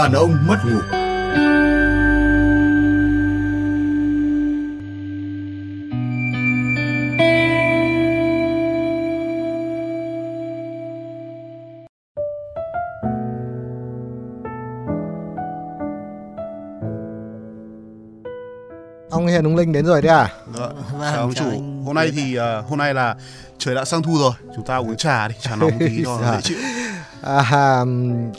Đàn ông mất ngủ Ông Hiền ông Linh đến rồi đấy à? Dạ, Vâng, chào ông chủ. anh. Hôm nay thì à, hôm nay là trời đã sang thu rồi, chúng ta uống trà đi, trà nóng tí cho Dạ. dễ chịu. À,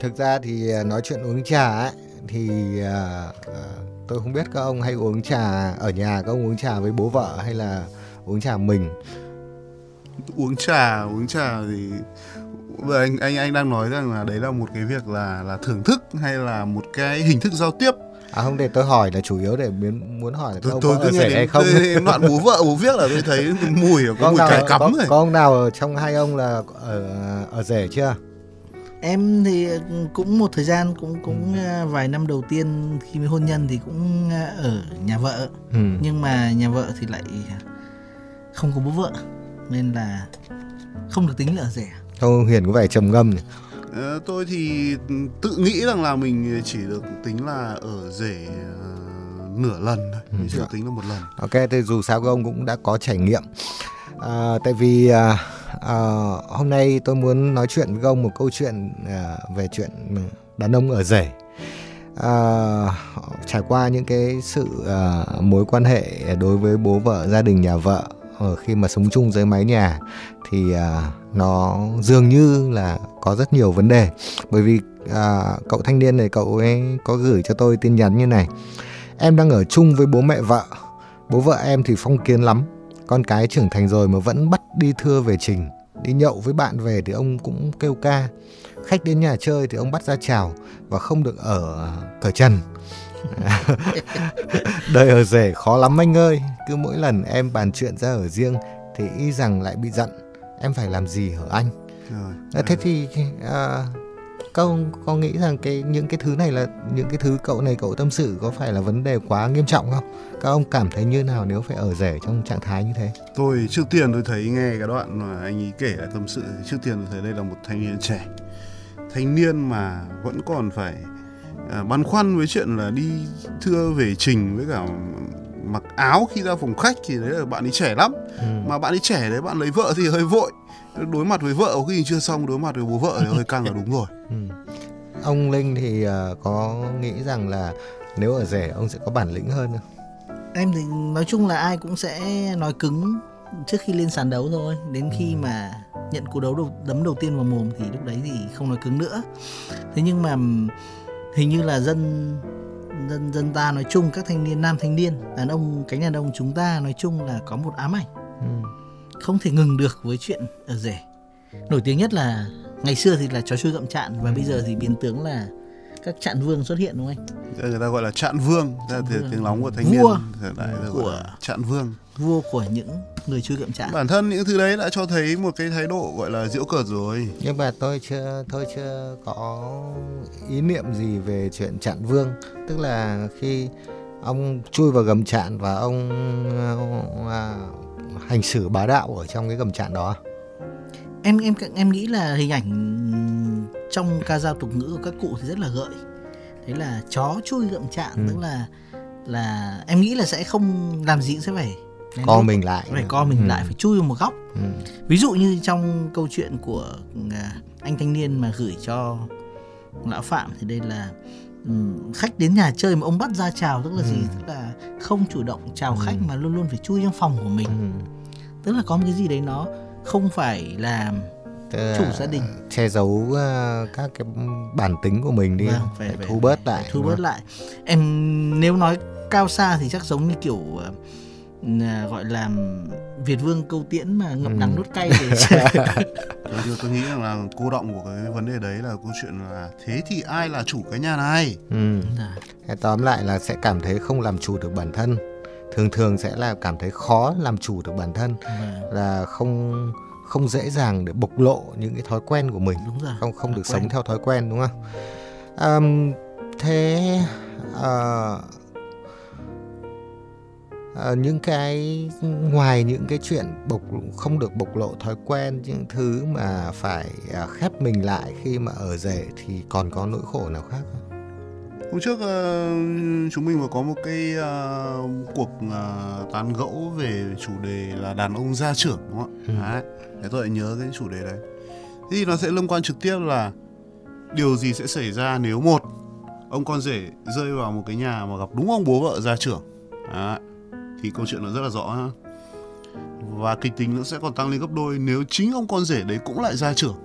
thực ra thì à, nói chuyện uống trà ấy thì à, à, tôi không biết các ông hay uống trà ở nhà các ông uống trà với bố vợ hay là uống trà mình. Uống trà, uống trà thì anh anh anh đang nói rằng là đấy là một cái việc là là thưởng thức hay là một cái hình thức giao tiếp. À không để tôi hỏi là chủ yếu để muốn muốn hỏi là Tôi, tôi cứ nghe đến không. đoạn bố vợ bố viết là tôi thấy mùi có mùi cải cắm có, rồi. có ông nào ở trong hai ông là ở ở rể chưa? Em thì cũng một thời gian cũng cũng ờ, vài năm đầu tiên khi mới hôn nhân thì cũng ờ, ở nhà vợ Ừ. nhưng mà nhà vợ thì lại không có bố vợ nên là không được tính là ở rể. Ông Hiền có vẻ trầm ngâm này. Ờ, tôi thì tự nghĩ rằng là mình chỉ được tính là ở rể ờ, nửa lần thôi, mình chỉ được tính là một lần. Ok, thì dù sao các ông cũng đã có trải nghiệm. À, tại vì à, à, hôm nay tôi muốn nói chuyện với ông một câu chuyện à, về chuyện đàn ông ở rể. À, trải qua những cái sự à, mối quan hệ đối với bố vợ gia đình nhà vợ ở khi mà sống chung dưới mái nhà thì à, nó dường như là có rất nhiều vấn đề. Bởi vì à, cậu thanh niên này cậu ấy có gửi cho tôi tin nhắn như này. Em đang ở chung với bố mẹ vợ. Bố vợ em thì phong kiến lắm con cái trưởng thành rồi mà vẫn bắt đi thưa về trình đi nhậu với bạn về thì ông cũng kêu ca. Khách đến nhà chơi thì ông bắt ra chào và không được ở cởi trần. Đời ở rể khó lắm anh ơi cứ mỗi lần em bàn chuyện ra ở riêng thì y rằng lại bị giận em phải làm gì hở anh? Rồi. À, thế thì à, các ông có nghĩ rằng cái những cái thứ này là những cái thứ cậu này cậu tâm sự có phải là vấn đề quá nghiêm trọng không? Các ông cảm thấy như nào nếu phải ở rể trong trạng thái như thế? Tôi trước tiên tôi thấy nghe cái đoạn mà anh ấy kể lại tâm sự trước tiên tôi thấy đây là một thanh niên trẻ thanh niên mà vẫn còn phải à, băn khoăn với chuyện là đi thưa về trình với cả mặc áo khi ra phòng khách thì đấy là bạn ấy trẻ lắm Ừ. mà bạn ấy trẻ đấy bạn lấy vợ thì hơi vội đối mặt với vợ có khi chưa xong đối mặt với bố vợ thì hơi căng là đúng rồi Ừ. Ông Linh thì à, có nghĩ rằng là nếu ở rể ông sẽ có bản lĩnh hơn không? Em thì nói chung là ai cũng sẽ nói cứng trước khi lên sàn đấu thôi đến khi mà nhận cú đấu đầu, đấm đầu tiên vào mồm thì lúc đấy thì không nói cứng nữa thế nhưng mà hình như là dân dân dân ta nói chung các thanh niên nam thanh niên đàn ông cánh đàn ông chúng ta nói chung là có một ám ảnh Ừ. không thể ngừng được với chuyện ở rể. Nổi tiếng nhất là ngày xưa thì là chó chui gậm chạn và bây giờ thì biến tướng là các chạn vương xuất hiện đúng không anh? Người ta gọi là chạn vương Chạn vương. tiếng lóng của thanh Vua niên thời đại là gọi là của- chạn vương. vua của những người chui gậm chạn. Bản thân những thứ đấy đã cho thấy một cái thái độ gọi là diễu cợt rồi. Nhưng mà tôi chưa tôi chưa có ý niệm gì về chuyện chặn vương, tức là khi ông chui vào gầm chạn và ông à, hành xử bá đạo ở trong cái gầm chạn đó. em em em nghĩ là hình ảnh trong ca dao tục ngữ của các cụ thì rất là gợi đấy là chó chui gậm chạn Ừ. tức là là em nghĩ là sẽ không làm gì cũng sẽ phải Co mình lại. phải co mình Ừ. lại phải chui vào một góc Ừ. ví dụ như trong câu chuyện của à, anh thanh niên mà gửi cho lão phạm thì đây là khách đến nhà chơi mà ông bắt ra chào tức là gì Ừ. tức là không chủ động chào Ừ. khách mà luôn luôn phải chui trong phòng của mình Ừ. tức là có một cái gì đấy nó không phải là Tức chủ gia đình che giấu à, các cái bản tính của mình đi, Vâng, phải, phải- phải- thu bớt lại. thu bớt lại em nếu nói cao xa thì chắc giống như kiểu ờ, à, gọi là Việt Vương câu tiễn mà ngậm Ừ. đắng nuốt cay thì tôi, tôi nghĩ rằng là cô động của cái vấn đề đấy là câu chuyện là thế thì ai là chủ cái nhà này Ừ. Dạ. Tóm lại là sẽ cảm thấy không làm chủ được bản thân. Thường thường sẽ là cảm thấy khó làm chủ được bản thân, Vâng, là không không dễ dàng để bộc lộ những cái thói quen của mình. đúng rồi không không Thói được quen. sống theo thói quen đúng không? Ờm, thế ờ, ờ, những cái ngoài những cái chuyện bộc không được bộc lộ thói quen những thứ mà phải à, khép mình lại khi mà ở rể thì còn có nỗi khổ nào khác không? hôm trước uh, chúng mình vừa có một cái uh, cuộc uh, tán gẫu về chủ đề là đàn ông gia trưởng đúng không ạ ừ. đấy để tôi lại nhớ cái chủ đề đấy thì nó sẽ liên quan trực tiếp là điều gì sẽ xảy ra nếu một ông con rể rơi vào một cái nhà mà gặp đúng ông bố vợ gia trưởng đấy thì câu chuyện nó rất là rõ ha. Và kịch tính nó sẽ còn tăng lên gấp đôi. Nếu chính ông con rể đấy cũng lại gia trưởng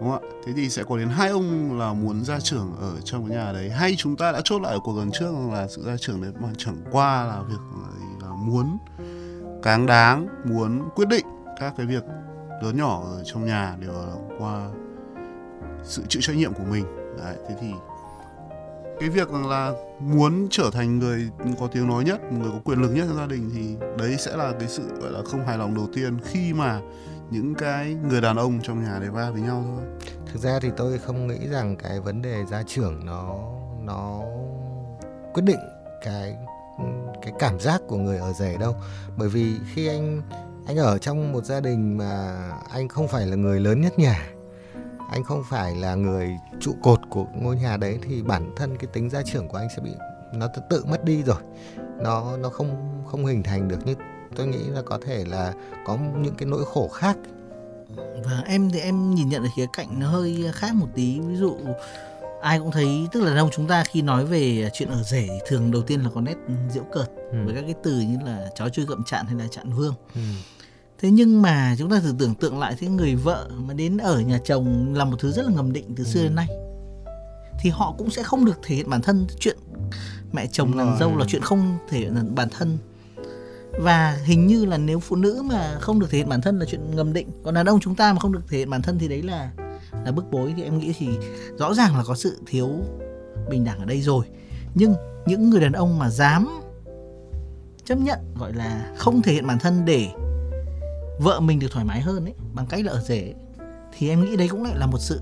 đúng không ạ? Thế thì sẽ có đến hai ông là muốn ra trưởng ở trong cái nhà đấy. Hay chúng ta đã chốt lại ở cuộc gần trước là sự ra trưởng đấy mà chẳng qua là việc là muốn cáng đáng, muốn quyết định các cái việc lớn nhỏ ở trong nhà đều qua sự chịu trách nhiệm của mình. Đấy, thế thì cái việc là muốn trở thành người có tiếng nói nhất, người có quyền lực nhất trong gia đình thì đấy sẽ là cái sự, gọi là, không hài lòng đầu tiên khi mà những cái người đàn ông trong nhà để va với nhau thôi. Thực ra thì tôi không nghĩ rằng cái vấn đề gia trưởng nó nó quyết định cái cái cảm giác của người ở rể đâu. Bởi vì khi anh anh ở trong một gia đình mà anh không phải là người lớn nhất nhà anh không phải là người trụ cột của ngôi nhà đấy thì bản thân cái tính gia trưởng của anh sẽ bị nó tự mất đi rồi nó nó không không hình thành được như tôi nghĩ là có thể là có những cái nỗi khổ khác và em thì em nhìn nhận ở khía cạnh nó hơi khác một tí ví dụ ai cũng thấy tức là đâu chúng ta khi nói về chuyện ở rể thì thường đầu tiên là có nét diễu cợt ừ. với các cái từ như là chó chui gậm chạn hay là chạn vương ừ. Thế nhưng mà chúng ta thử tưởng tượng lại thế người vợ mà đến ở nhà chồng là một thứ rất là ngầm định từ xưa ừ. đến nay. Thì họ cũng sẽ không được thể hiện bản thân. Chuyện mẹ chồng làm dâu là chuyện không thể hiện bản thân. Và hình như là nếu phụ nữ mà không được thể hiện bản thân là chuyện ngầm định. Còn đàn ông chúng ta mà không được thể hiện bản thân thì đấy là là bức bối. Thì em nghĩ thì rõ ràng là có sự thiếu bình đẳng ở đây rồi. Nhưng những người đàn ông mà dám chấp nhận gọi là không thể hiện bản thân để vợ mình được thoải mái hơn ấy bằng cách là ở rể thì em nghĩ đấy cũng lại là một sự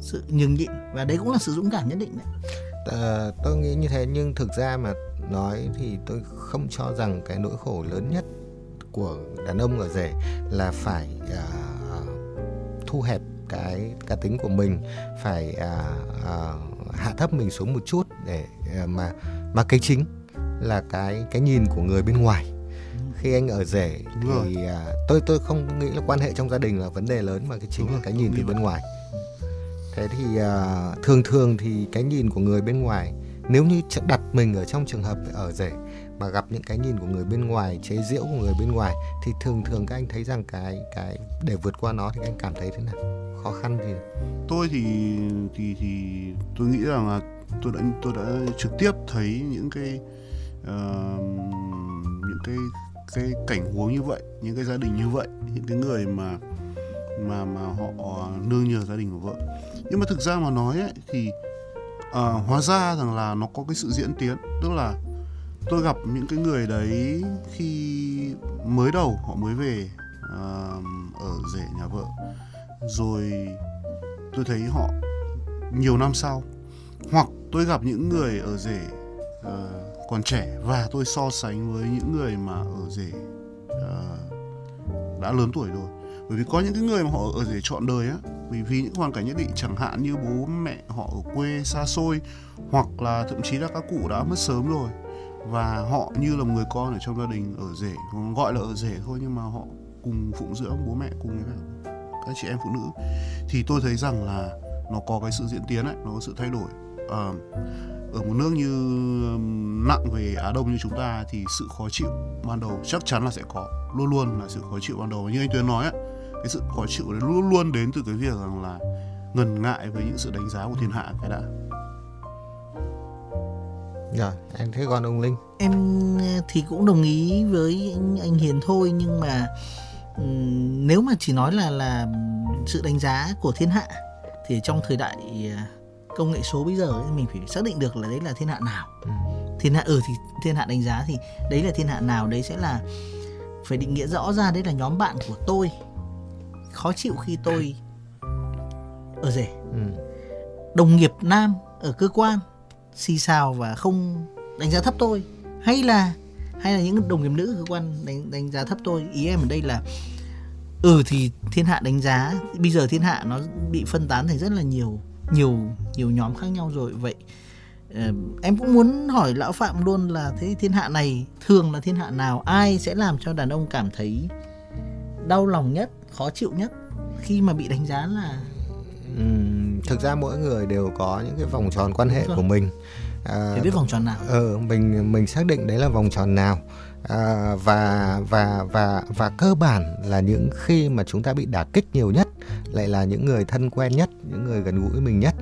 sự nhường nhịn và đấy cũng là sự dũng cảm nhất định đấy. À, tôi nghĩ như thế nhưng thực ra mà nói thì tôi không cho rằng cái nỗi khổ lớn nhất của đàn ông ở rể là phải à, thu hẹp cái cá tính của mình phải à, à, hạ thấp mình xuống một chút để à, mà mà cái chính là cái cái nhìn của người bên ngoài khi anh ở rể thì à, tôi tôi không nghĩ là quan hệ trong gia đình là vấn đề lớn mà cái chính Đúng là cái nhìn từ bên ngoài. Thế thì à, thường thường thì cái nhìn của người bên ngoài nếu như đặt mình ở trong trường hợp ở rể mà gặp những cái nhìn của người bên ngoài chế giễu của người bên ngoài thì thường thường các anh thấy rằng cái cái để vượt qua nó thì các anh cảm thấy thế nào? Khó khăn gì? Tôi thì thì thì tôi nghĩ rằng là tôi đã tôi đã trực tiếp thấy những cái uh, những cái cái cảnh huống như vậy những cái gia đình như vậy những cái người mà mà mà họ nương nhờ gia đình của vợ. Nhưng mà thực ra mà nói ấy, thì uh, hóa ra rằng là nó có cái sự diễn tiến. Tức là tôi gặp những cái người đấy khi mới đầu họ mới về uh, ở rể nhà vợ. Rồi tôi thấy họ nhiều năm sau. Hoặc tôi gặp những người ở rể uh, còn trẻ và tôi so sánh với những người mà ở rể uh, đã lớn tuổi rồi. Bởi vì có những cái người mà họ ở rể chọn đời á vì vì những hoàn cảnh nhất định chẳng hạn như bố mẹ họ ở quê xa xôi hoặc là thậm chí là các cụ đã mất sớm rồi và họ như là một người con ở trong gia đình ở rể gọi là ở rể thôi nhưng mà họ cùng phụng dưỡng bố mẹ cùng với các chị em phụ nữ thì tôi thấy rằng là nó có cái sự diễn tiến ấy nó có sự thay đổi. Uh, ở một nước như nặng về Á Đông như chúng ta thì sự khó chịu ban đầu chắc chắn là sẽ có luôn luôn là sự khó chịu ban đầu. Như anh Tuyến nói ấy, cái sự khó chịu đấy luôn luôn đến từ cái việc rằng là ngần ngại với những sự đánh giá của thiên hạ cái đã. Dạ, em thấy còn ông Linh. Em ờ, thì cũng đồng ý với anh, anh Hiền thôi Nhưng mà nếu mà chỉ nói là là sự đánh giá của thiên hạ Thì trong thời đại ờ, công nghệ số bây giờ ấy, mình phải xác định được là đấy là thiên hạ nào. Ừ. Thiên hạ, ừ thì thiên hạ đánh giá thì đấy là thiên hạ nào Đấy sẽ là phải định nghĩa rõ ra đấy là nhóm bạn của tôi. Khó chịu khi tôi ở rể. Ừ. đồng nghiệp nam ở cơ quan xì xào và không đánh giá thấp tôi. Hay là hay là những đồng nghiệp nữ cơ quan đánh đánh giá thấp tôi. Ý em ở đây là ừ thì thiên hạ đánh giá bây giờ thiên hạ nó bị phân tán thành rất là nhiều nhiều nhiều nhóm khác nhau rồi. Vậy ờ, em cũng muốn hỏi lão phạm luôn là thế thiên hạ này thường là thiên hạ nào? Ai sẽ làm cho đàn ông cảm thấy đau lòng nhất khó chịu nhất khi mà bị đánh giá là Ừm, thực ra mỗi người đều có những cái vòng tròn quan hệ của mình. À, để biết vòng tròn nào? ờ mình mình xác định đấy là vòng tròn nào à, và và và và cơ bản là những khi mà chúng ta bị đả kích nhiều nhất lại là những người thân quen nhất những người gần gũi mình nhất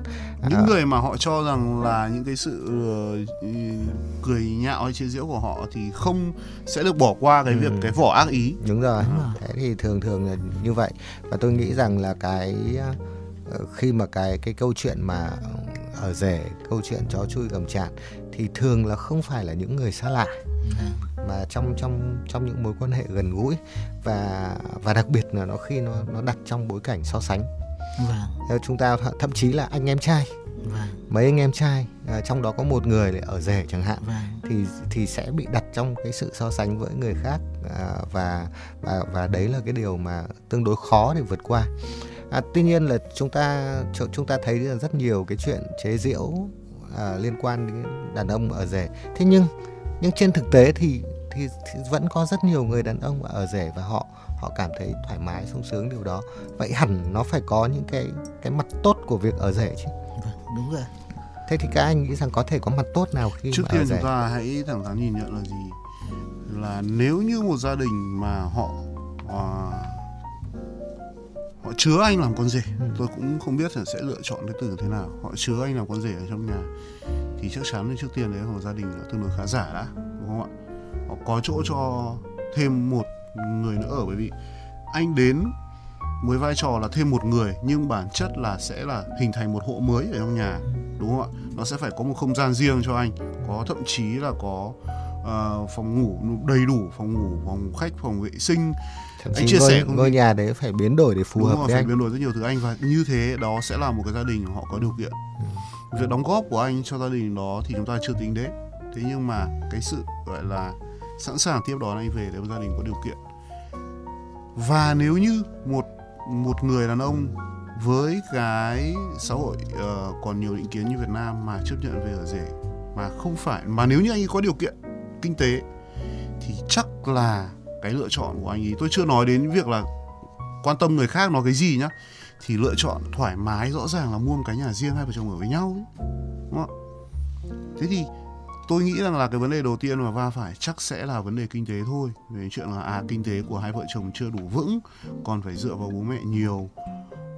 những À, người mà họ cho rằng là những cái sự ờ, cười nhạo hay chế giễu của họ thì không sẽ được bỏ qua cái việc Ừ. cái vỏ ác ý đúng rồi rồi. thế thì thường thường là như vậy và tôi nghĩ rằng là cái ờ, khi mà cái cái câu chuyện mà ở rể câu chuyện chó chui gầm chạn thì thường là không phải là những người xa lạ. Mà trong trong trong những mối quan hệ gần gũi và và đặc biệt là nó khi nó nó đặt trong bối cảnh so sánh. Vâng. Ờ, chúng ta th- thậm chí là anh em trai. Vâng. Mấy anh em trai à, trong đó có một người lại ở rể chẳng hạn vâng. thì thì sẽ bị đặt trong cái sự so sánh với người khác à, và và và đấy là cái điều mà tương đối khó để vượt qua. À, tuy nhiên là chúng ta chúng ta thấy rất nhiều cái chuyện chế giễu à, liên quan đến đàn ông ở rể. Thế nhưng nhưng trên thực tế thì, thì thì vẫn có rất nhiều người đàn ông ở rể và họ họ cảm thấy thoải mái sung sướng điều đó. Vậy hẳn nó phải có những cái cái mặt tốt của việc ở rể chứ? Vâng đúng rồi thế thì các anh nghĩ rằng có thể có mặt tốt nào khi trước mà tiên ở rể? chúng ta hãy thẳng thắn nhìn nhận là gì? Là nếu như một gia đình mà họ à, họ chứa anh làm con rể Ừ. tôi cũng không biết là sẽ lựa chọn cái từ thế nào. Họ chứa anh làm con rể ở trong nhà thì chắc chắn là trước tiên đấy là một gia đình là tương đối khá giả đã đúng không ạ? Họ có chỗ cho thêm một người nữa ở bởi vì anh đến với vai trò là thêm một người nhưng bản chất là sẽ là hình thành một hộ mới ở trong nhà đúng không ạ? Nó sẽ phải có một không gian riêng cho anh có thậm chí là có ờ, phòng ngủ đầy đủ phòng ngủ phòng khách phòng vệ sinh. Thậm Anh chia ngôi, sẻ không? ngôi nhà đấy phải biến đổi để phù đúng hợp rồi với phải anh. biến đổi rất nhiều thứ anh và như thế đó sẽ là một cái gia đình họ có điều kiện việc đóng góp của anh cho gia đình đó thì chúng ta chưa tính đến. Thế nhưng mà cái sự gọi là sẵn sàng tiếp đón anh về nếu gia đình có điều kiện. Và nếu như một một người đàn ông với cái xã hội uh, còn nhiều định kiến như Việt Nam mà chấp nhận về ở rể mà không phải mà nếu như anh ấy có điều kiện kinh tế thì chắc là cái lựa chọn của anh ấy tôi chưa nói đến việc là quan tâm người khác nói cái gì nhá thì lựa chọn thoải mái rõ ràng là mua một cái nhà riêng hai vợ chồng ở với nhau ấy. Đúng không? ạ? thế thì tôi nghĩ rằng là cái vấn đề đầu tiên mà va phải chắc sẽ là vấn đề kinh tế thôi về chuyện là à kinh tế của hai vợ chồng chưa đủ vững còn phải dựa vào bố mẹ nhiều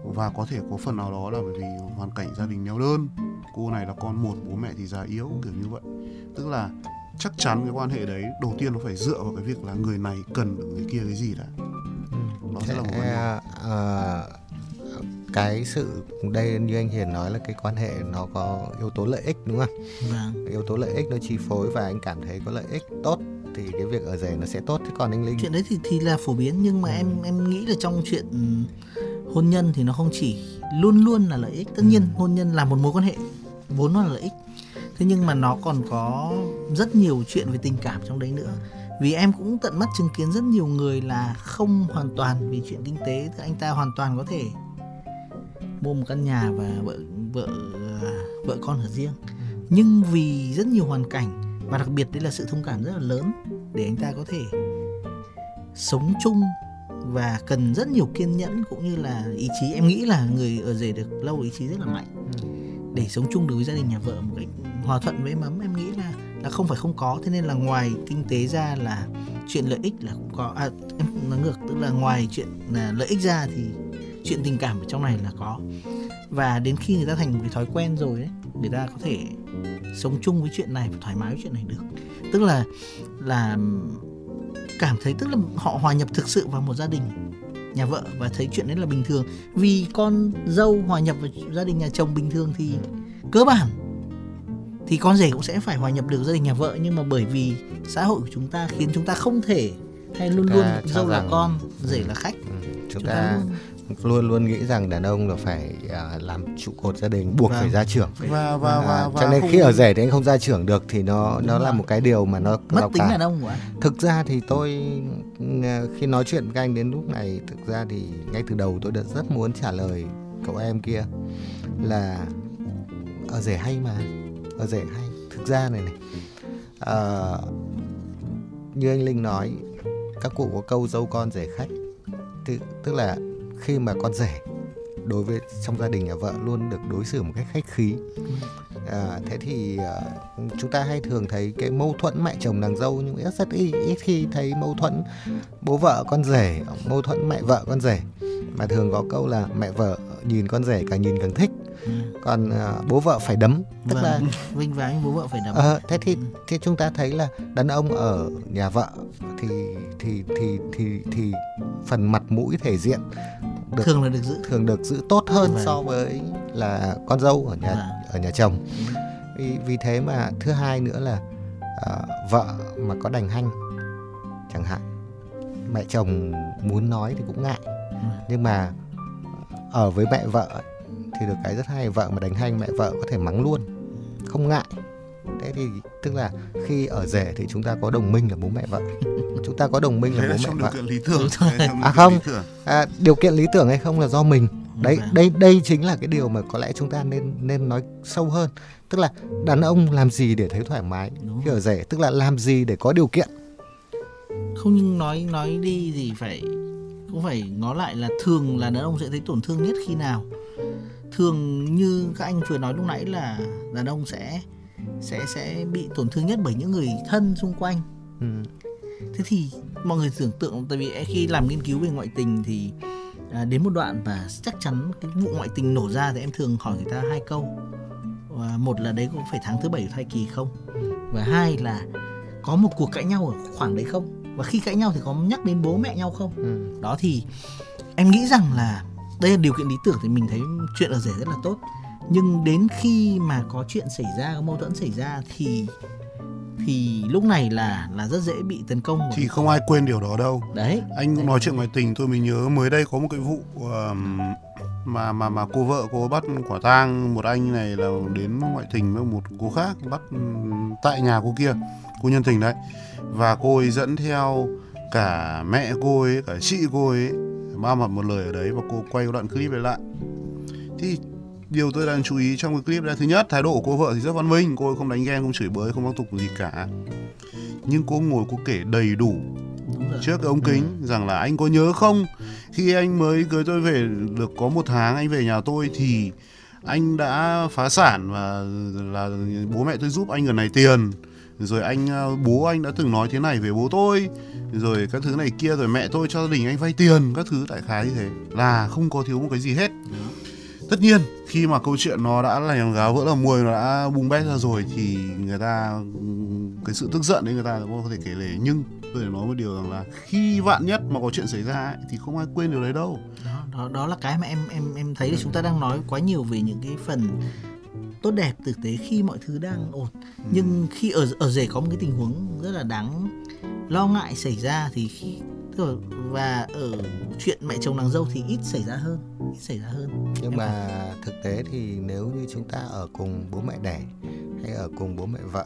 và có thể có phần nào đó là bởi vì hoàn cảnh gia đình neo đơn cô này là con một bố mẹ thì già yếu kiểu như vậy tức là chắc chắn cái quan hệ đấy đầu tiên nó phải dựa vào cái việc là người này cần ở người kia cái gì đã nó sẽ là một vấn đề cái sự đây như anh Hiền nói là cái quan hệ nó có yếu tố lợi ích đúng không? vâng. Yếu tố lợi ích nó chi phối và anh cảm thấy có lợi ích tốt thì cái việc ở rể nó sẽ tốt. Thế còn anh Linh? Chuyện đấy thì thì là phổ biến nhưng mà em em nghĩ là trong chuyện hôn nhân thì nó không chỉ luôn luôn là lợi ích. Tất nhiên hôn nhân là một mối quan hệ vốn nó là lợi ích. Thế nhưng mà nó còn có rất nhiều chuyện về tình cảm trong đấy nữa. Vì em cũng tận mắt chứng kiến rất nhiều người là không hoàn toàn vì chuyện kinh tế. Thì anh ta hoàn toàn có thể mua một căn nhà và vợ vợ vợ con ở riêng. Nhưng vì rất nhiều hoàn cảnh và đặc biệt đấy là sự thông cảm rất là lớn để anh ta có thể sống chung và cần rất nhiều kiên nhẫn cũng như là ý chí. Em nghĩ là người ở rể được lâu ý chí rất là mạnh để sống chung được với gia đình nhà vợ một cách hòa thuận với ấm em nghĩ là là không phải không có thế nên là ngoài kinh tế ra là chuyện lợi ích là cũng có. À, em nói ngược tức là ngoài chuyện là lợi ích ra thì chuyện tình cảm ở trong này là có. Và đến khi người ta thành một cái thói quen rồi ấy người ta có thể sống chung với chuyện này và thoải mái với chuyện này được. Tức là là cảm thấy tức là họ hòa nhập thực sự vào một gia đình nhà vợ và thấy chuyện đấy là bình thường. Vì con dâu hòa nhập vào gia đình nhà chồng bình thường thì cơ bản thì con rể cũng sẽ phải hòa nhập được gia đình nhà vợ. Nhưng mà bởi vì xã hội của chúng ta khiến chúng ta không thể hay luôn Ta luôn dâu là con rể là khách. Ừ, chúng chúng ta ta luôn luôn luôn nghĩ rằng đàn ông là phải à, làm trụ cột gia đình buộc Vâng. phải ra trưởng. Và và và, À, và cho nên không- khi ở rể thì anh không ra trưởng được thì nó nó Đúng là rồi. một cái điều mà nó mất tính đàn ông của anh. Thực ra thì tôi ừ, khi nói chuyện với anh đến lúc này thực ra thì ngay từ đầu tôi đã rất muốn trả lời cậu em kia là ở rể hay mà ở rể hay. Thực ra này này à, như anh linh nói các cụ có câu dâu con rể khách. Tức, tức là khi mà con rể đối với trong gia đình nhà vợ luôn được đối xử một cách khách khí. À, thế thì à, chúng ta hay thường thấy cái mâu thuẫn mẹ chồng nàng dâu nhưng rất rất ít, ít khi thấy mâu thuẫn bố vợ con rể mâu thuẫn mẹ vợ con rể. Mà thường có câu là mẹ vợ nhìn con rể càng nhìn càng thích Ừ. còn à, bố vợ phải đấm. Tức Vâng, là vinh vái bố vợ phải đấm. Ờ, thế thì thì chúng ta thấy là đàn ông ở nhà vợ thì thì thì thì thì phần mặt mũi thể diện được thường là được giữ thường được giữ tốt hơn Vâng. so với là con dâu ở nhà Vâng. ở nhà chồng. Vì vì thế mà thứ hai nữa là à, vợ mà có đành hanh chẳng hạn mẹ chồng muốn nói thì cũng ngại nhưng mà ở với mẹ vợ thì được cái rất hay vợ mà đánh hanh mẹ vợ có thể mắng luôn không ngại thế thì tức là khi ở rể thì chúng ta có đồng minh là bố mẹ vợ chúng ta có đồng minh là bố mẹ vợ điều kiện lý tưởng. À không. à, điều kiện lý tưởng hay không là do mình. Đấy đây đây chính là cái điều mà có lẽ chúng ta nên nên nói sâu hơn. Tức là đàn ông làm gì để thấy thoải mái Đúng khi ở rể? Tức là làm gì để có điều kiện? Không nhưng nói nói đi thì phải cũng phải ngó lại là thường là đàn ông sẽ thấy tổn thương nhất khi nào. Thường như các anh vừa nói lúc nãy là đàn ông sẽ sẽ sẽ bị tổn thương nhất bởi những người thân xung quanh. Ừ. thế thì mọi người tưởng tượng tại vì khi làm nghiên cứu về ngoại tình thì à, đến một đoạn và chắc chắn cái vụ ngoại tình nổ ra thì em thường hỏi người ta hai câu. Và một là đấy có phải tháng thứ bảy thai kỳ không? Và hai là có một cuộc cãi nhau ở khoảng đấy không? Và khi cãi nhau thì có nhắc đến bố mẹ nhau không? Ừ. đó thì em nghĩ rằng là đây là điều kiện lý tưởng thì mình thấy chuyện ở rể rất là tốt nhưng đến khi mà có chuyện xảy ra có mâu thuẫn xảy ra thì thì lúc này là là rất dễ bị tấn công thì không ai quên điều đó đâu. Đấy. Anh cũng nói chuyện ngoại tình tôi mới nhớ mới đây có một cái vụ ờm, mà mà mà cô vợ cô bắt quả tang một anh này là đến ngoại tình với một cô khác bắt tại nhà cô kia cô nhân tình đấy. Và cô ấy dẫn theo cả mẹ cô ấy cả chị cô ấy ba mặt một lời ở đấy và cô quay đoạn clip này lại. Thì điều tôi đang chú ý trong cái clip này thứ nhất thái độ của cô vợ thì rất văn minh. Cô ấy không đánh ghen không chửi bới không mắc tục gì cả. Nhưng cô ngồi cô kể đầy đủ trước ống kính rằng là anh có nhớ không? Khi anh mới cưới tôi về được có một tháng anh về nhà tôi thì anh đã phá sản và là bố mẹ tôi giúp anh gần này tiền. Rồi anh ờ, bố anh đã từng nói thế này về bố tôi. Rồi các thứ này kia rồi mẹ tôi cho gia đình anh vay tiền các thứ đại khái như thế. Là không có thiếu một cái gì hết tất nhiên khi mà câu chuyện nó đã là gáo vỡ lòng mùi nó đã bung bét ra rồi thì người ta cái sự tức giận đấy người ta có thể kể lể. Nhưng tôi để nói một điều rằng là khi vạn nhất mà có chuyện xảy ra ấy, thì không ai quên điều đấy đâu. Đó, đó đó là cái mà em em em thấy là chúng ta đang nói quá nhiều về những cái phần tốt đẹp thực tế khi mọi thứ đang ổn. Nhưng khi ở ở rể có một cái tình huống rất là đáng lo ngại xảy ra thì khi là- và ở chuyện mẹ chồng nàng dâu thì ít xảy ra hơn ít xảy ra hơn. Nhưng Em mà thực tế thì nếu như chúng ta ở cùng bố mẹ đẻ hay ở cùng bố mẹ vợ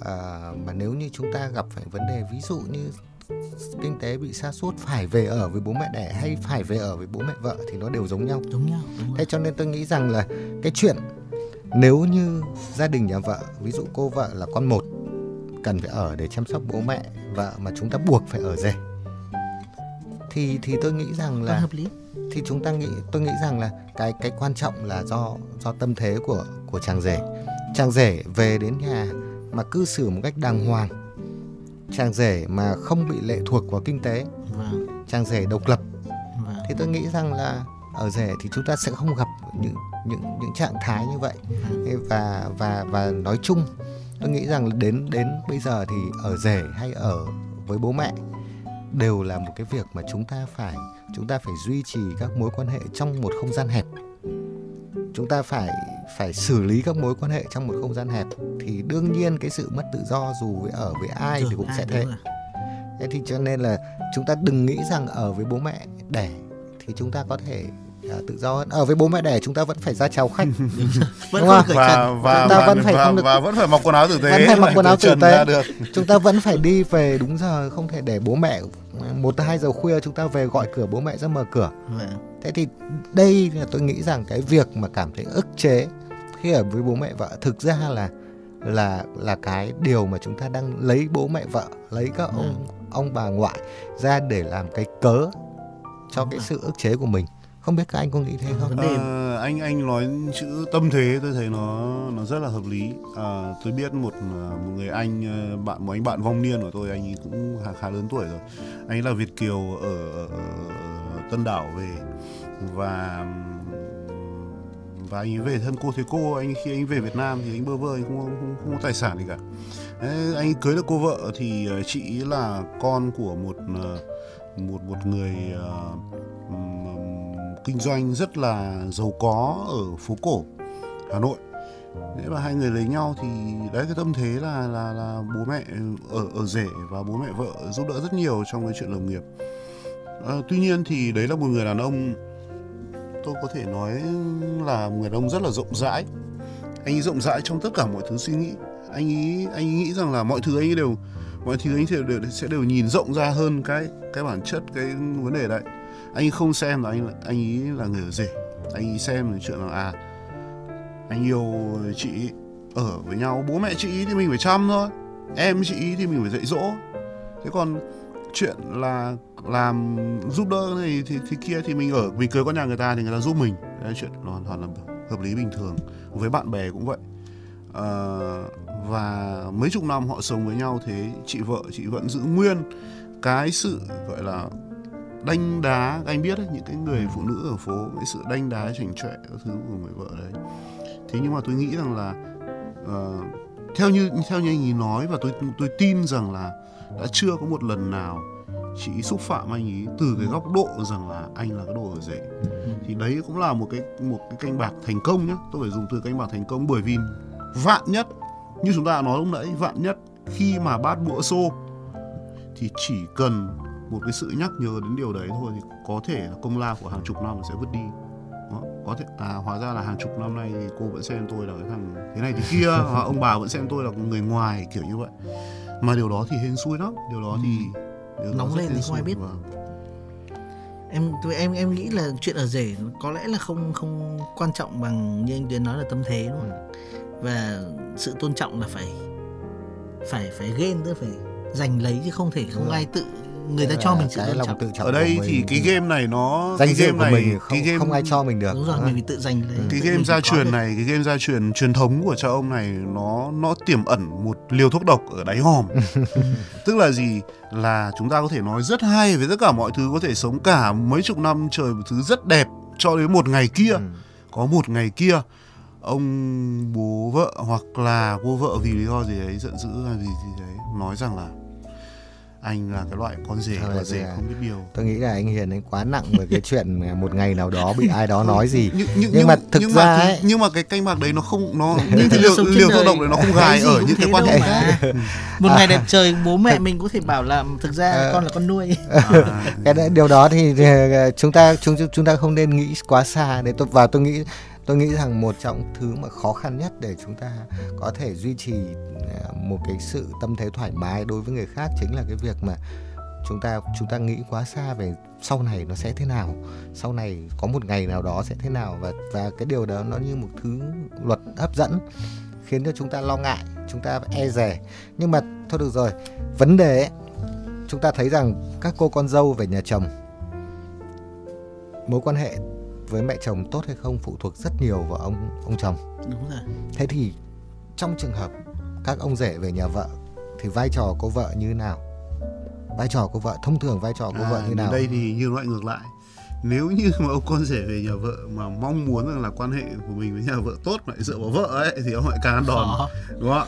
à, mà nếu như chúng ta gặp phải vấn đề ví dụ như kinh tế bị sa sút phải về ở với bố mẹ đẻ hay phải về ở với bố mẹ vợ thì nó đều giống nhau. Đúng nhau đúng thế cho nên tôi nghĩ rằng là cái chuyện nếu như gia đình nhà vợ ví dụ cô vợ là con một cần phải ở để chăm sóc bố mẹ vợ mà chúng ta buộc phải ở rể thì thì tôi nghĩ rằng Còn là hợp lý. thì chúng ta nghĩ tôi nghĩ rằng là cái cái quan trọng là do do tâm thế của của chàng rể. Chàng rể về đến nhà mà cư xử một cách đàng hoàng. Chàng rể mà không bị lệ thuộc vào kinh tế. Vâng. Chàng rể độc lập. Vâng. Thì tôi nghĩ rằng là ở rể thì chúng ta sẽ không gặp những những những trạng thái như vậy. Thế và và và nói chung tôi nghĩ rằng đến đến bây giờ thì ở rể hay ở với bố mẹ đều là một cái việc mà chúng ta phải chúng ta phải duy trì các mối quan hệ trong một không gian hẹp. Chúng ta phải phải xử lý các mối quan hệ trong một không gian hẹp thì đương nhiên cái sự mất tự do dù với ở với ai Rồi, thì cũng ai, sẽ thế. thế thì cho nên là chúng ta đừng nghĩ rằng ở với bố mẹ đẻ thì chúng ta có thể tự do hơn. Ở với bố mẹ đẻ chúng ta vẫn phải ra chào khách. Vẫn Đúng không và trần và Chúng ta và, vẫn phải và, không được- và vẫn phải mặc quần áo tử tế. Vẫn phải mặc quần áo tử tế. chúng ta vẫn phải đi về đúng giờ không thể để bố mẹ một hai giờ khuya chúng ta về gọi cửa bố mẹ ra mở cửa. Vâng thế thì đây là tôi nghĩ rằng cái việc mà cảm thấy ức chế khi ở với bố mẹ vợ thực ra là là là cái điều mà chúng ta đang lấy bố mẹ vợ lấy các Ừ. ông ông bà ngoại ra để làm cái cớ cho cái sự ức chế của mình không biết các anh có nghĩ thế không? Ờ, anh anh nói chữ tâm thế tôi thấy nó nó rất là hợp lý. Ờ, tôi biết một ờ, một người anh bạn một anh bạn vong niên của tôi anh ấy cũng khá, khá lớn tuổi rồi. Anh ấy là Việt kiều ở, ở, ở Tân Đảo về. Và và anh ấy về thân cô thế cô anh khi anh về Việt Nam thì anh bơ vơ anh không, không, không có tài sản gì cả. Đấy, anh ấy cưới được cô vợ thì chị ấy là con của một một một người ừm, kinh doanh rất là giàu có ở phố cổ Hà Nội Thế và hai người lấy nhau thì đấy cái tâm thế là là là bố mẹ ở ở rể và bố mẹ vợ giúp đỡ rất nhiều trong cái chuyện lập nghiệp. à, tuy nhiên thì đấy là một người đàn ông tôi có thể nói là một người đàn ông rất là rộng rãi. Anh ấy rộng rãi trong tất cả mọi thứ suy nghĩ. Anh ấy anh ấy nghĩ rằng là mọi thứ anh ấy đều mọi thứ anh ấy đều, đều sẽ đều nhìn rộng ra hơn cái cái bản chất cái vấn đề đấy. Anh ấy không xem là anh anh ấy là người ở rể. Anh ấy xem là chuyện là à anh yêu chị ý, ở với nhau. Bố mẹ chị ý thì mình phải chăm thôi. Em chị ý thì mình phải dạy dỗ. Thế còn chuyện là làm giúp đỡ này thì, thì kia thì mình ở mình cưới con nhà người ta thì người ta giúp mình. Đấy là chuyện hoàn toàn là hợp lý bình thường. Với bạn bè cũng vậy. À, và mấy chục năm họ sống với nhau thế chị vợ chị vẫn giữ nguyên cái sự gọi là đanh đá anh biết đấy những cái người phụ nữ ở phố cái sự đanh đá chảnh chọe các thứ của người vợ đấy. Thế nhưng mà tôi nghĩ rằng là ờ, theo như theo như anh ấy nói và tôi tôi tin rằng là đã chưa có một lần nào chị xúc phạm anh ấy từ cái góc độ rằng là anh là cái đồ ở rể. Thì đấy cũng là một cái một cái canh bạc thành công nhá. Tôi phải dùng từ canh bạc thành công bởi vì vạn nhất như chúng ta đã nói lúc nãy vạn nhất khi mà bát bữa xô thì chỉ cần một cái sự nhắc nhớ đến điều đấy thôi thì có thể là công lao của hàng chục năm sẽ vứt đi đó. có thể à hóa ra là hàng chục năm nay thì cô vẫn xem tôi là cái thằng thế này thế kia hoặc ông bà vẫn xem tôi là người ngoài kiểu như vậy mà điều đó thì hên xui lắm điều đó thì điều đó Nóng rất lên thì không ai biết. Vâng. em tôi em em nghĩ là chuyện ở rể có lẽ là không không quan trọng bằng như anh Tuyến nói là tâm thế đúng không? và sự tôn trọng là phải phải phải ghen tức phải giành lấy chứ không thể không rồi. ai tự người ta Đấy cho mình sự cái lòng tự trọng ở đây thì cái game này nó danh cái game của này mình không, cái game không ai cho mình được đúng rồi mình phải tự giành lấy. Cái tự game gia truyền này cái game gia truyền truyền thống của cha ông này nó nó tiềm ẩn một liều thuốc độc ở đáy hòm. Tức là gì? Là chúng ta có thể nói rất hay về tất cả mọi thứ có thể sống cả mấy chục năm trời một thứ rất đẹp cho đến một ngày kia. Ừ. có một ngày kia ông bố vợ hoặc là cô vợ vì lý do gì đấy giận dữ hay gì gì đấy nói rằng là anh là cái loại con rể Thôi và là rể à? không biết điều. tôi nghĩ là anh Hiền anh quá nặng về cái chuyện một ngày nào đó bị ai đó nói gì. nhưng, Nhưng mà thực nhưng ra mà, ấy- nhưng mà cái canh bạc đấy nó không nó Nhưng những cái thực liều, sống trên liều đời, độc đấy nó không gài ở những cái quan khác. Một ngày đẹp trời bố mẹ mình có thể bảo là thực ra Ờ. con là con nuôi. À, cái đấy- điều đó thì, thì chúng ta chúng chúng ta không nên nghĩ quá xa. Để tôi và tôi nghĩ tôi nghĩ rằng một trong thứ mà khó khăn nhất để chúng ta có thể duy trì à, một cái sự tâm thế thoải mái đối với người khác chính là cái việc mà chúng ta chúng ta nghĩ quá xa về sau này nó sẽ thế nào sau này có một ngày nào đó sẽ thế nào và và cái điều đó nó như một thứ luật hấp dẫn khiến cho chúng ta lo ngại chúng ta e dè. Nhưng mà thôi được rồi vấn đề ấy, chúng ta thấy rằng các cô con dâu về nhà chồng mối quan hệ với mẹ chồng tốt hay không phụ thuộc rất nhiều vào ông ông chồng. Đúng rồi. Thế thì trong trường hợp các ông rể về nhà vợ thì vai trò cô vợ như nào? Vai trò cô vợ thông thường vai trò vợ à, như đến nào? đây thì như loại ngược lại. Nếu như mà ông con rể về nhà vợ mà mong muốn rằng là quan hệ của mình với nhà vợ tốt lại dựa vào vợ ấy thì ông lại càng đòn Khó. đúng không ạ?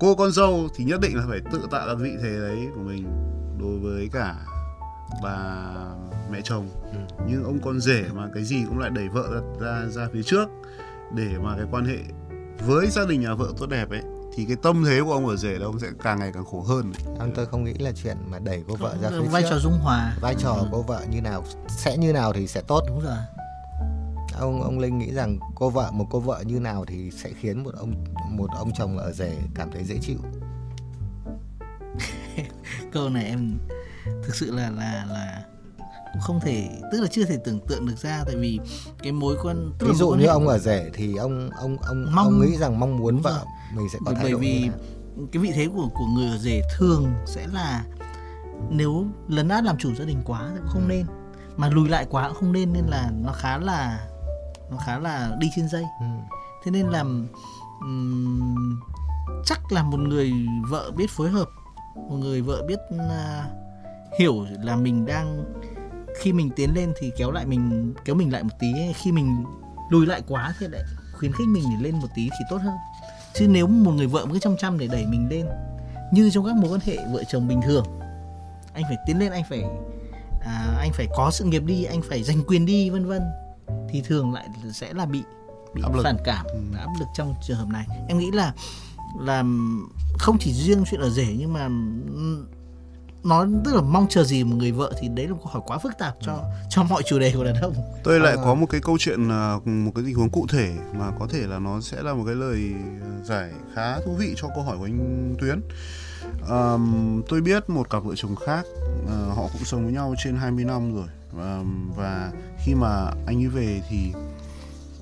Cô con dâu thì nhất định là phải tự tạo cái vị thế đấy của mình đối với cả bà mẹ chồng. Ừ. nhưng ông con rể mà cái gì cũng lại đẩy vợ ra, ra ra phía trước để mà cái quan hệ với gia đình nhà vợ tốt đẹp ấy thì cái tâm thế của ông ở rể là ông sẽ càng ngày càng khổ hơn Ông tôi không nghĩ là chuyện mà đẩy cô vợ ra phía vai trước. trò dung hòa. Vai trò của cô vợ như nào sẽ như nào thì sẽ tốt. Đúng rồi. Ông ông linh nghĩ rằng cô vợ một cô vợ như nào thì sẽ khiến một ông một ông chồng ở rể cảm thấy dễ chịu. Câu này em thực sự là là là cũng không thể tức là chưa thể tưởng tượng được ra tại vì cái mối quan ví dụ như ông ở rể thì ông ông ông mong, ông nghĩ rằng mong muốn vợ mình sẽ có thái bởi vì cái vị thế của của người ở rể thường sẽ là nếu lấn át làm chủ gia đình quá thì cũng không ừ. nên. Mà lùi lại quá cũng không nên nên là nó khá là nó khá là đi trên dây. Ừ. thế nên là um, chắc là một người vợ biết phối hợp một người vợ biết uh, hiểu là mình đang khi mình tiến lên thì kéo lại mình kéo mình lại một tí khi mình lùi lại quá thì lại khuyến khích mình để lên một tí thì tốt hơn chứ nếu một người vợ cứ chăm chăm để đẩy mình lên như trong các mối quan hệ vợ chồng bình thường anh phải tiến lên anh phải à, anh phải có sự nghiệp đi anh phải giành quyền đi vân vân thì thường lại sẽ là bị bị áp lực. phản cảm ừ. áp lực trong trường hợp này em nghĩ là là không chỉ riêng chuyện ở rể nhưng mà nó tức là mong chờ gì một người vợ thì đấy là một câu hỏi quá phức tạp cho ừ. cho mọi chủ đề của đàn ông. Tôi lại à, có một cái câu chuyện à, một cái tình huống cụ thể mà có thể là nó sẽ là một cái lời giải khá thú vị cho câu hỏi của anh Tuyến. Um, tôi biết một cặp vợ chồng khác uh, họ cũng sống với nhau trên 20 năm rồi. Um, và khi mà anh ấy về thì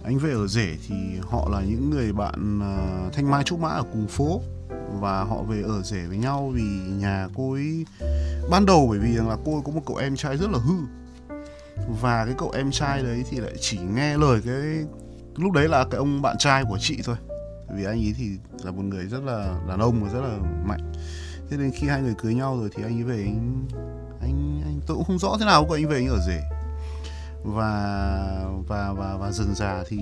anh về ở rể thì họ là những người bạn uh, thanh mai trúc mã ở cùng phố và họ về ở rể với nhau vì nhà cô ấy ban đầu bởi vì rằng là cô ấy có một cậu em trai rất là hư. Và cái cậu em trai đấy thì lại chỉ nghe lời cái lúc đấy là cái ông bạn trai của chị thôi. Vì anh ấy thì là một người rất là đàn ông và rất là mạnh. Thế nên khi hai người cưới nhau rồi thì anh ấy về anh anh, anh tôi cũng không rõ thế nào của anh về anh ở rể. Và và và và dần già thì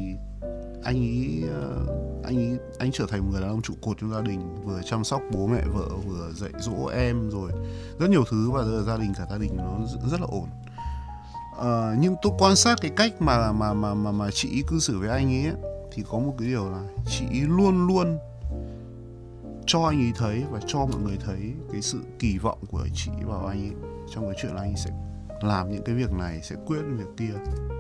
anh ấy ờ, anh ấy anh trở thành một người đàn ông trụ cột trong gia đình vừa chăm sóc bố mẹ vợ vừa dạy dỗ em rồi rất nhiều thứ và giờ gia đình cả gia đình nó rất là ổn. À, nhưng tôi quan sát cái cách mà mà mà mà mà chị cư xử với anh ấy thì có một cái điều là chị luôn luôn cho anh ấy thấy và cho mọi người thấy cái sự kỳ vọng của chị vào anh ấy trong cái chuyện là anh ấy sẽ làm những cái việc này sẽ quyết việc kia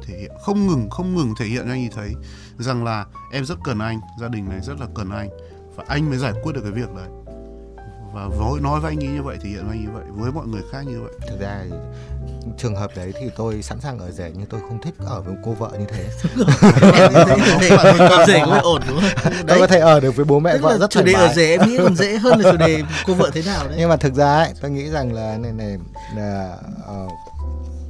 thể hiện không ngừng không ngừng thể hiện cho anh ấy thấy rằng là em rất cần anh gia đình này rất là cần anh và anh mới giải quyết được cái việc đấy. Và nói nói với anh ấy như vậy thể hiện với anh như vậy với mọi người khác như vậy. Thực ra thì trường hợp đấy thì tôi sẵn sàng ở rể nhưng tôi không thích ở với cô vợ như thế. Rể cũng ổn đúng không? Tôi có thể ở được với bố mẹ Tức vợ rất chủ đề ở rể em nghĩ còn dễ hơn là chủ đề cô vợ thế nào đấy. Nhưng mà thực ra ấy tôi nghĩ rằng là này này là uh,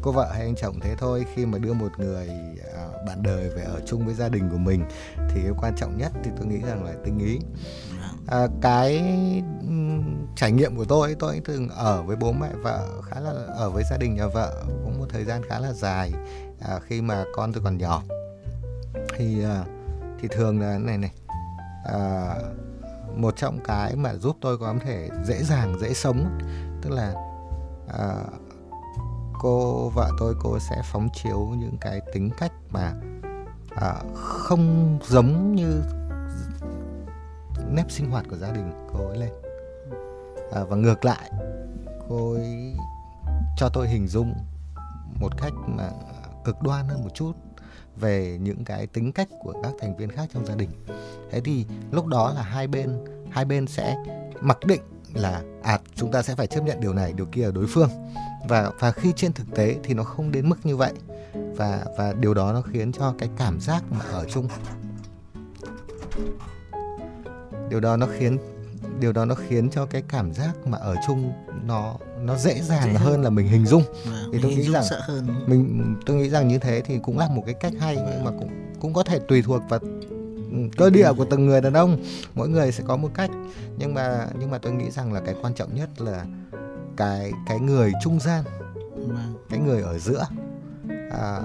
cô vợ hay anh chồng thế thôi. Khi mà đưa một người uh, bạn đời về ở chung với gia đình của mình thì cái quan trọng nhất thì tôi nghĩ rằng là tinh ý. À, cái trải nghiệm của tôi tôi thường ở với bố mẹ vợ khá là ở với gia đình nhà vợ cũng một thời gian khá là dài. À, khi mà con tôi còn nhỏ. Thì à, thì thường là này này à, một trong cái mà giúp tôi có thể dễ dàng dễ sống tức là à, cô vợ tôi cô sẽ phóng chiếu những cái tính cách mà à, không giống như nếp sinh hoạt của gia đình cô ấy lên. À, và ngược lại cô ấy cho tôi hình dung một cách mà cực đoan hơn một chút về những cái tính cách của các thành viên khác trong gia đình. Thế thì lúc đó là hai bên hai bên sẽ mặc định là à chúng ta sẽ phải chấp nhận điều này điều kia ở đối phương và và khi trên thực tế thì nó không đến mức như vậy. Và và điều đó nó khiến cho cái cảm giác mà ở chung. Điều đó nó khiến điều đó nó khiến cho cái cảm giác mà ở chung nó nó dễ dàng dễ hơn. hơn là mình hình dung. À, thì tôi nghĩ rằng hơn. mình tôi nghĩ rằng như thế thì cũng là một cái cách hay nhưng mà cũng cũng có thể tùy thuộc vào ừ, cơ địa của từng người đàn ông. Mỗi người sẽ có một cách. Nhưng mà nhưng mà tôi nghĩ rằng là cái quan trọng nhất là cái cái người trung gian vâng. cái người ở giữa à,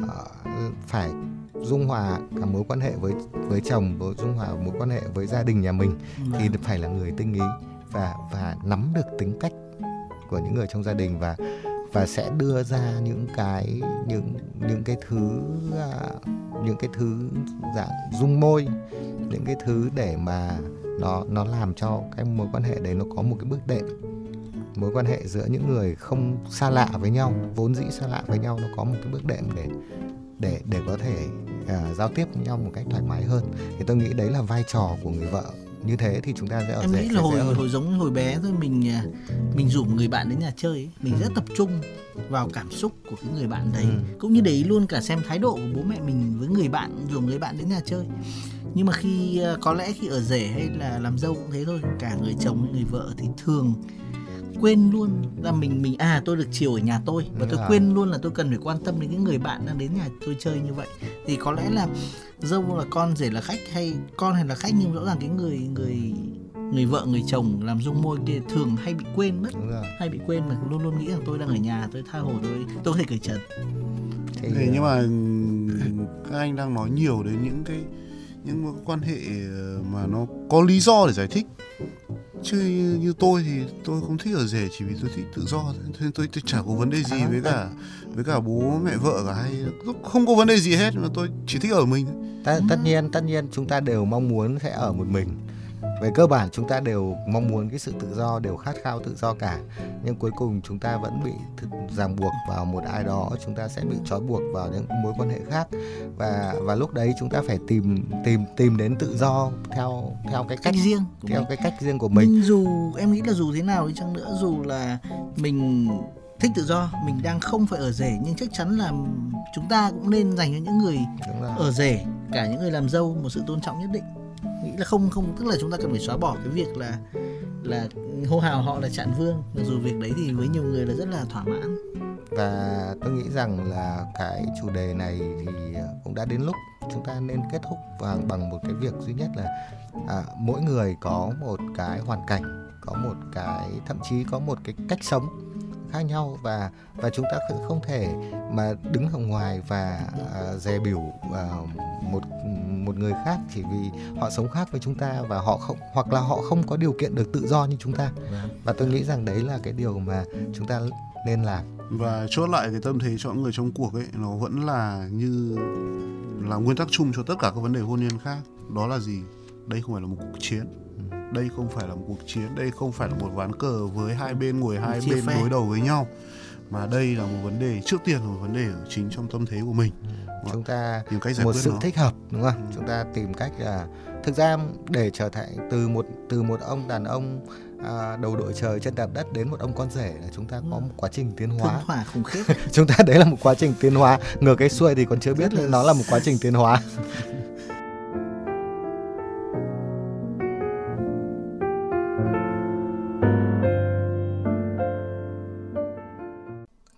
phải dung hòa cả mối quan hệ với với chồng với dung hòa mối quan hệ với gia đình nhà mình thì vâng. phải là người tinh ý và và nắm được tính cách của những người trong gia đình và và sẽ đưa ra những cái những những cái thứ à, những cái thứ dạng dung môi những cái thứ để mà nó nó làm cho cái mối quan hệ đấy nó có một cái bước đệm mối quan hệ giữa những người không xa lạ với nhau vốn dĩ xa lạ với nhau nó có một cái bước đệm để để để có thể uh, giao tiếp với nhau một cách thoải mái hơn. Thì tôi nghĩ đấy là vai trò của người vợ. Như thế thì chúng ta sẽ ở em nghĩ là hồi hơn. hồi giống hồi bé thôi mình à, mình rủ một người bạn đến nhà chơi ấy, mình rất tập trung vào cảm xúc của cái người bạn đấy. Ừ. cũng như để ý luôn cả xem thái độ của bố mẹ mình với người bạn rủ người bạn đến nhà chơi. Nhưng mà khi à, có lẽ khi ở rể hay là làm dâu cũng thế thôi cả người chồng người vợ thì thường quên luôn là mình mình à tôi được chiều ở nhà tôi và Đúng tôi rồi. quên luôn là tôi cần phải quan tâm đến những người bạn đang đến nhà tôi chơi như vậy thì có lẽ là dâu là con rể là khách hay con hay là khách nhưng rõ ràng cái người người người vợ người chồng làm dung môi kia thường hay bị quên mất Đúng rồi. hay bị quên mà luôn luôn nghĩ rằng tôi đang ở nhà tôi tha hồ tôi tôi có thể cởi trần Thì, Thế nhưng mà các anh đang nói nhiều đến những cái những mối quan hệ ờ, mà nó có lý do để giải thích chứ như, như tôi thì tôi không thích ở rể chỉ vì tôi thích tự do thôi. Nên tôi, tôi chả có vấn đề gì với cả với cả bố mẹ vợ cả hay không có vấn đề gì hết mà tôi chỉ thích ở mình. Tất, tất nhiên tất nhiên chúng ta đều mong muốn sẽ ở một mình về cơ bản chúng ta đều mong muốn cái sự tự do đều khát khao tự do cả nhưng cuối cùng chúng ta vẫn bị ràng buộc vào một ai đó chúng ta sẽ bị trói buộc vào những mối quan hệ khác. Và và lúc đấy chúng ta phải tìm tìm tìm đến tự do theo theo cái cách cách riêng của theo mình. cái cách riêng của mình. Nhưng dù em nghĩ là dù thế nào đi chăng nữa dù là mình thích tự do mình đang không phải ở rể nhưng chắc chắn là chúng ta cũng nên dành cho những người ở rể cả những người làm dâu một sự tôn trọng nhất định nghĩ là không không tức là chúng ta cần phải xóa bỏ cái việc là là hô hào họ là trạng vương. Mặc dù việc đấy thì với nhiều người là rất là thỏa mãn. Và tôi nghĩ rằng là cái chủ đề này thì cũng đã đến lúc chúng ta nên kết thúc bằng bằng một cái việc duy nhất là à, mỗi người có một cái hoàn cảnh có một cái thậm chí có một cái cách sống khác nhau và và chúng ta không- thể mà đứng ở ngoài và à, dè biểu à, một một người khác chỉ vì họ sống khác với chúng ta và họ không hoặc là họ không có điều kiện được tự do như chúng ta. Và tôi nghĩ rằng đấy là cái điều mà chúng ta nên làm. Và chốt lại cái tâm thế cho người trong cuộc ấy nó vẫn là như là nguyên tắc chung cho tất cả các vấn đề hôn nhân khác. Đó là gì? Đây không phải là một cuộc chiến đây không phải là một cuộc chiến đây không phải là một ván cờ với hai bên ngồi hai Chia bên phe. đối đầu với nhau. Mà đây là một vấn đề trước tiên là một vấn đề ở chính trong tâm thế của mình. Chúng ta tìm cách giải một quyết sự nó. thích hợp đúng không? Ừ. chúng ta tìm cách là thực ra để trở thành từ một từ một ông đàn ông à, đầu đội trời chân đạp đất đến một ông con rể là chúng ta có một quá trình tiến hóa. Hỏa khủng khiếp. Chúng ta đấy là một quá trình tiến hóa. Ngược cái xuôi thì còn chưa biết là- nó là một quá trình tiến hóa